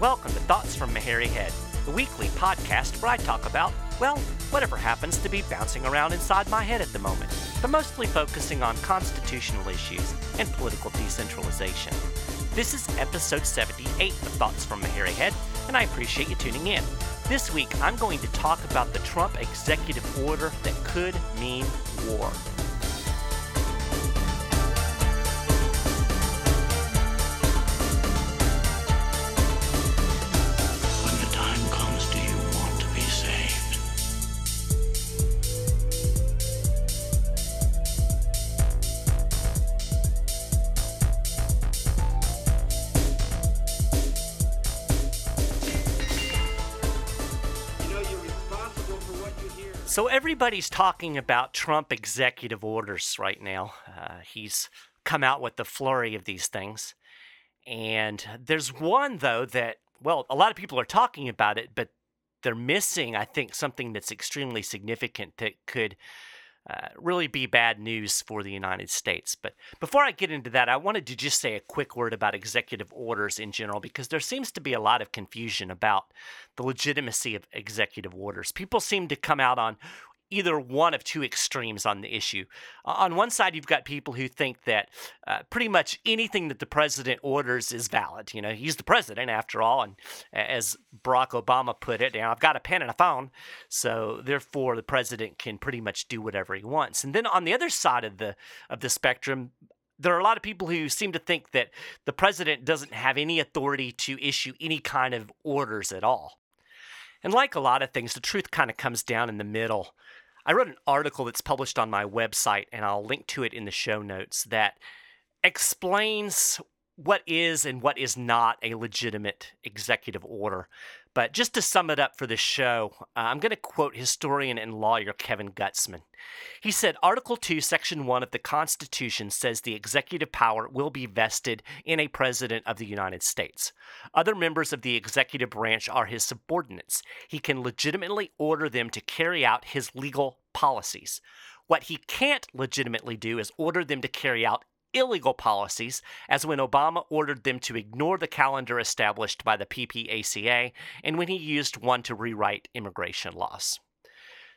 Welcome to Thoughts from a Hairy Head, the weekly podcast where I talk about, well, whatever happens to be bouncing around inside my head at the moment, but mostly focusing on constitutional issues and political decentralization. This is episode 78 of Thoughts from a Hairy Head, and I appreciate you tuning in. This week, I'm going to talk about the Trump executive order that could mean war. So everybody's talking about Trump executive orders right now. Uh, he's come out with the flurry of these things. And there's one, though, that, well, a lot of people are talking about it, but they're missing, I think, something that's extremely significant that could uh, really be bad news for the United States. But before I get into that, I wanted to just say a quick word about executive orders in general, because there seems to be a lot of confusion about the legitimacy of executive orders. People seem to come out on either one of two extremes on the issue. On one side, you've got people who think that uh, pretty much anything that the president orders is valid. You know, he's the president after all, and as Barack Obama put it, you know, I've got a pen and a phone, so therefore the president can pretty much do whatever he wants. And then on the other side of the of the spectrum, there are a lot of people who seem to think that the president doesn't have any authority to issue any kind of orders at all. And like a lot of things, the truth kind of comes down in the middle. I wrote an article that's published on my website, and I'll link to it in the show notes, that explains what is and what is not a legitimate executive order. But just to sum it up for this show, uh, I'm going to quote historian and lawyer Kevin Gutzman. He said Article 2, Section 1 of the Constitution says the executive power will be vested in a President of the United States. Other members of the executive branch are his subordinates. He can legitimately order them to carry out his legal policies. What he can't legitimately do is order them to carry out illegal policies, as when Obama ordered them to ignore the calendar established by the PPACA and when he used one to rewrite immigration laws.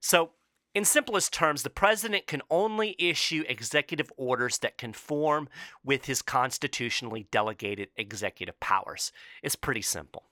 So, in simplest terms, the president can only issue executive orders that conform with his constitutionally delegated executive powers. It's pretty simple.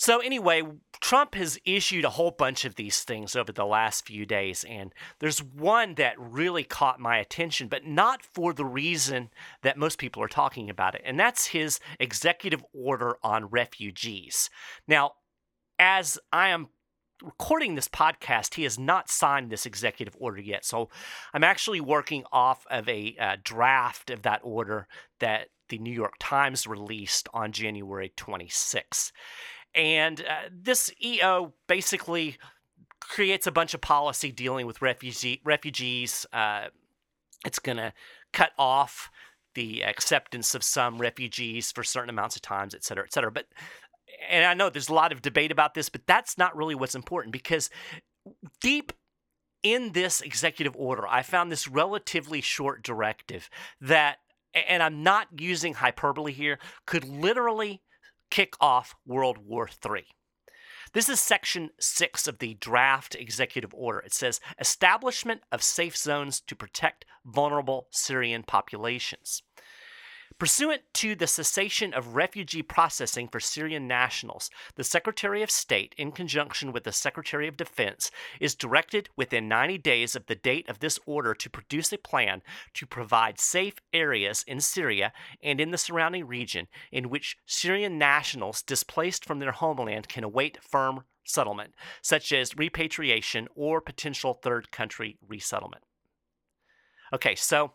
So, anyway, Trump has issued a whole bunch of these things over the last few days, and there's one that really caught my attention, but not for the reason that most people are talking about it, and that's his executive order on refugees. Now, as I am recording this podcast, he has not signed this executive order yet. So I'm actually working off of a uh, draft of that order that the New York Times released on January 26th. And uh, this EO basically creates a bunch of policy dealing with refugee refugees. Uh, it's going to cut off the acceptance of some refugees for certain amounts of times, et cetera, et cetera. But and I know there's a lot of debate about this, but that's not really what's important because deep in this executive order, I found this relatively short directive that, and I'm not using hyperbole here, could literally kick off World War III. This is section six of the draft executive order. It says establishment of safe zones to protect vulnerable Syrian populations. Pursuant to the cessation of refugee processing for Syrian nationals, the Secretary of State, in conjunction with the Secretary of Defense, is directed within 90 days of the date of this order to produce a plan to provide safe areas in Syria and in the surrounding region in which Syrian nationals displaced from their homeland can await firm settlement, such as repatriation or potential third country resettlement. Okay, so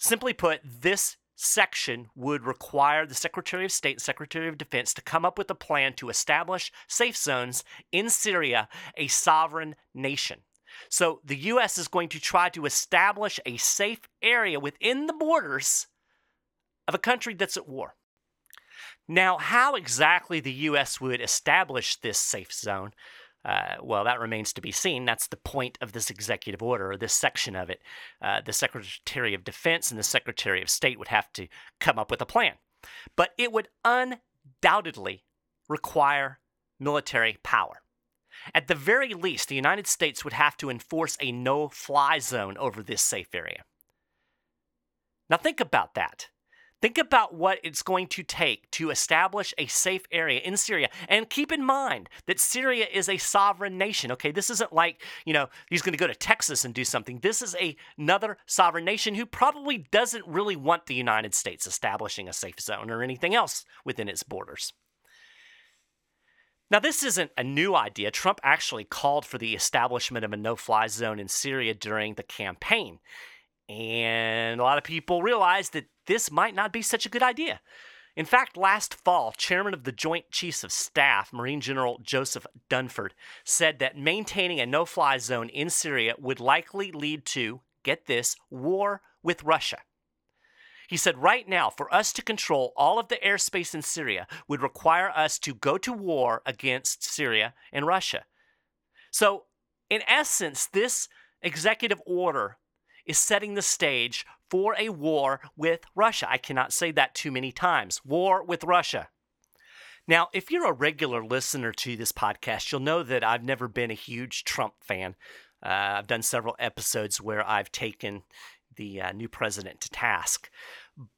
simply put, this section would require the Secretary of State and Secretary of Defense to come up with a plan to establish safe zones in Syria, a sovereign nation. So the U.S. is going to try to establish a safe area within the borders of a country that's at war. Now, how exactly the U.S. would establish this safe zone, uh, well, that remains to be seen. That's the point of this executive order, or this section of it. Uh, the Secretary of Defense and the Secretary of State would have to come up with a plan. But it would undoubtedly require military power. At the very least, the United States would have to enforce a no fly zone over this safe area. Now, think about that. Think about what it's going to take to establish a safe area in Syria. And keep in mind that Syria is a sovereign nation. Okay, this isn't like, you know, he's going to go to Texas and do something. This is a, another sovereign nation who probably doesn't really want the United States establishing a safe zone or anything else within its borders. Now, this isn't a new idea. Trump actually called for the establishment of a no fly zone in Syria during the campaign. And a lot of people realized that this might not be such a good idea. In fact, last fall, Chairman of the Joint Chiefs of Staff, Marine General Joseph Dunford, said that maintaining a no fly zone in Syria would likely lead to, get this, war with Russia. He said, right now, for us to control all of the airspace in Syria would require us to go to war against Syria and Russia. So, in essence, this executive order is setting the stage for a war with Russia. I cannot say that too many times. War with Russia. Now, if you're a regular listener to this podcast, you'll know that I've never been a huge Trump fan. Uh, I've done several episodes where I've taken the uh, new president to task.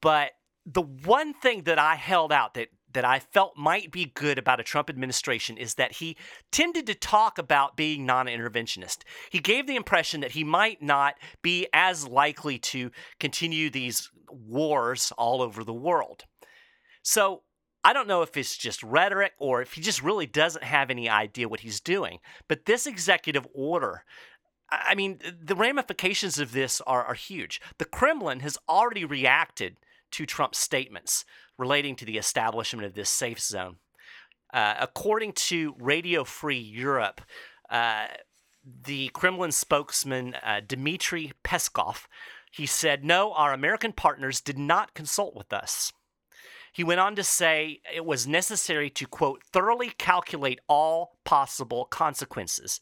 But the one thing that I held out that that I felt might be good about a Trump administration is that he tended to talk about being non interventionist. He gave the impression that he might not be as likely to continue these wars all over the world. So I don't know if it's just rhetoric or if he just really doesn't have any idea what he's doing. But this executive order I mean, the ramifications of this are, are huge. The Kremlin has already reacted to Trump's statements relating to the establishment of this safe zone. Uh, according to Radio Free Europe, uh, the Kremlin spokesman uh, Dmitry Peskov, he said, "No, our American partners did not consult with us." He went on to say it was necessary to quote thoroughly calculate all possible consequences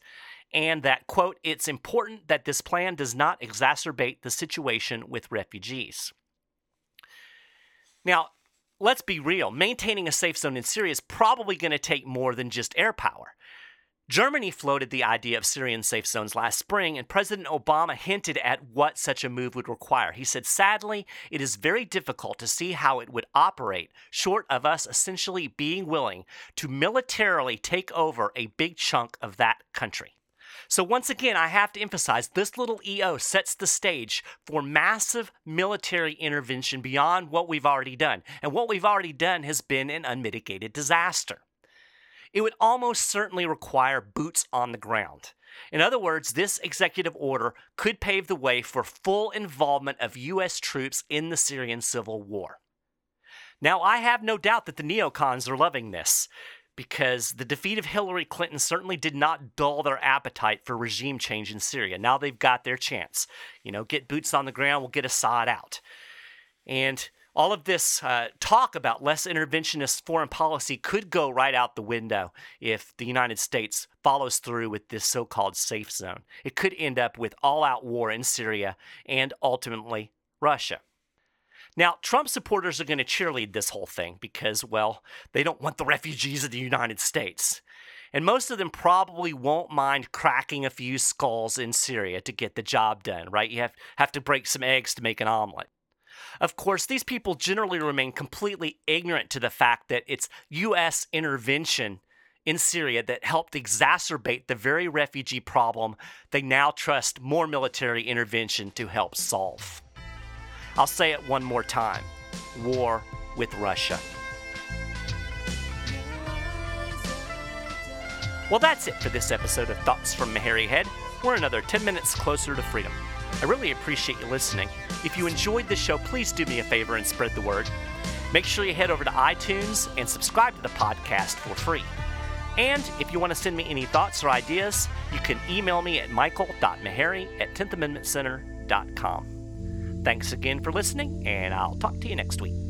and that quote it's important that this plan does not exacerbate the situation with refugees. Now, let's be real, maintaining a safe zone in Syria is probably going to take more than just air power. Germany floated the idea of Syrian safe zones last spring, and President Obama hinted at what such a move would require. He said, Sadly, it is very difficult to see how it would operate, short of us essentially being willing to militarily take over a big chunk of that country. So, once again, I have to emphasize this little EO sets the stage for massive military intervention beyond what we've already done. And what we've already done has been an unmitigated disaster. It would almost certainly require boots on the ground. In other words, this executive order could pave the way for full involvement of U.S. troops in the Syrian civil war. Now, I have no doubt that the neocons are loving this because the defeat of Hillary Clinton certainly did not dull their appetite for regime change in Syria. Now they've got their chance. You know, get boots on the ground, we'll get Assad out. And all of this uh, talk about less interventionist foreign policy could go right out the window if the United States follows through with this so called safe zone. It could end up with all out war in Syria and ultimately Russia. Now, Trump supporters are going to cheerlead this whole thing because, well, they don't want the refugees of the United States. And most of them probably won't mind cracking a few skulls in Syria to get the job done, right? You have, have to break some eggs to make an omelet. Of course, these people generally remain completely ignorant to the fact that it's U.S. intervention in Syria that helped exacerbate the very refugee problem they now trust more military intervention to help solve. I'll say it one more time war with Russia. Well, that's it for this episode of Thoughts from a Hairy Head. We're another 10 minutes closer to freedom. I really appreciate you listening. If you enjoyed the show, please do me a favor and spread the word. Make sure you head over to iTunes and subscribe to the podcast for free. And if you want to send me any thoughts or ideas, you can email me at michael.maharrey at 10thamendmentcenter.com. Thanks again for listening, and I'll talk to you next week.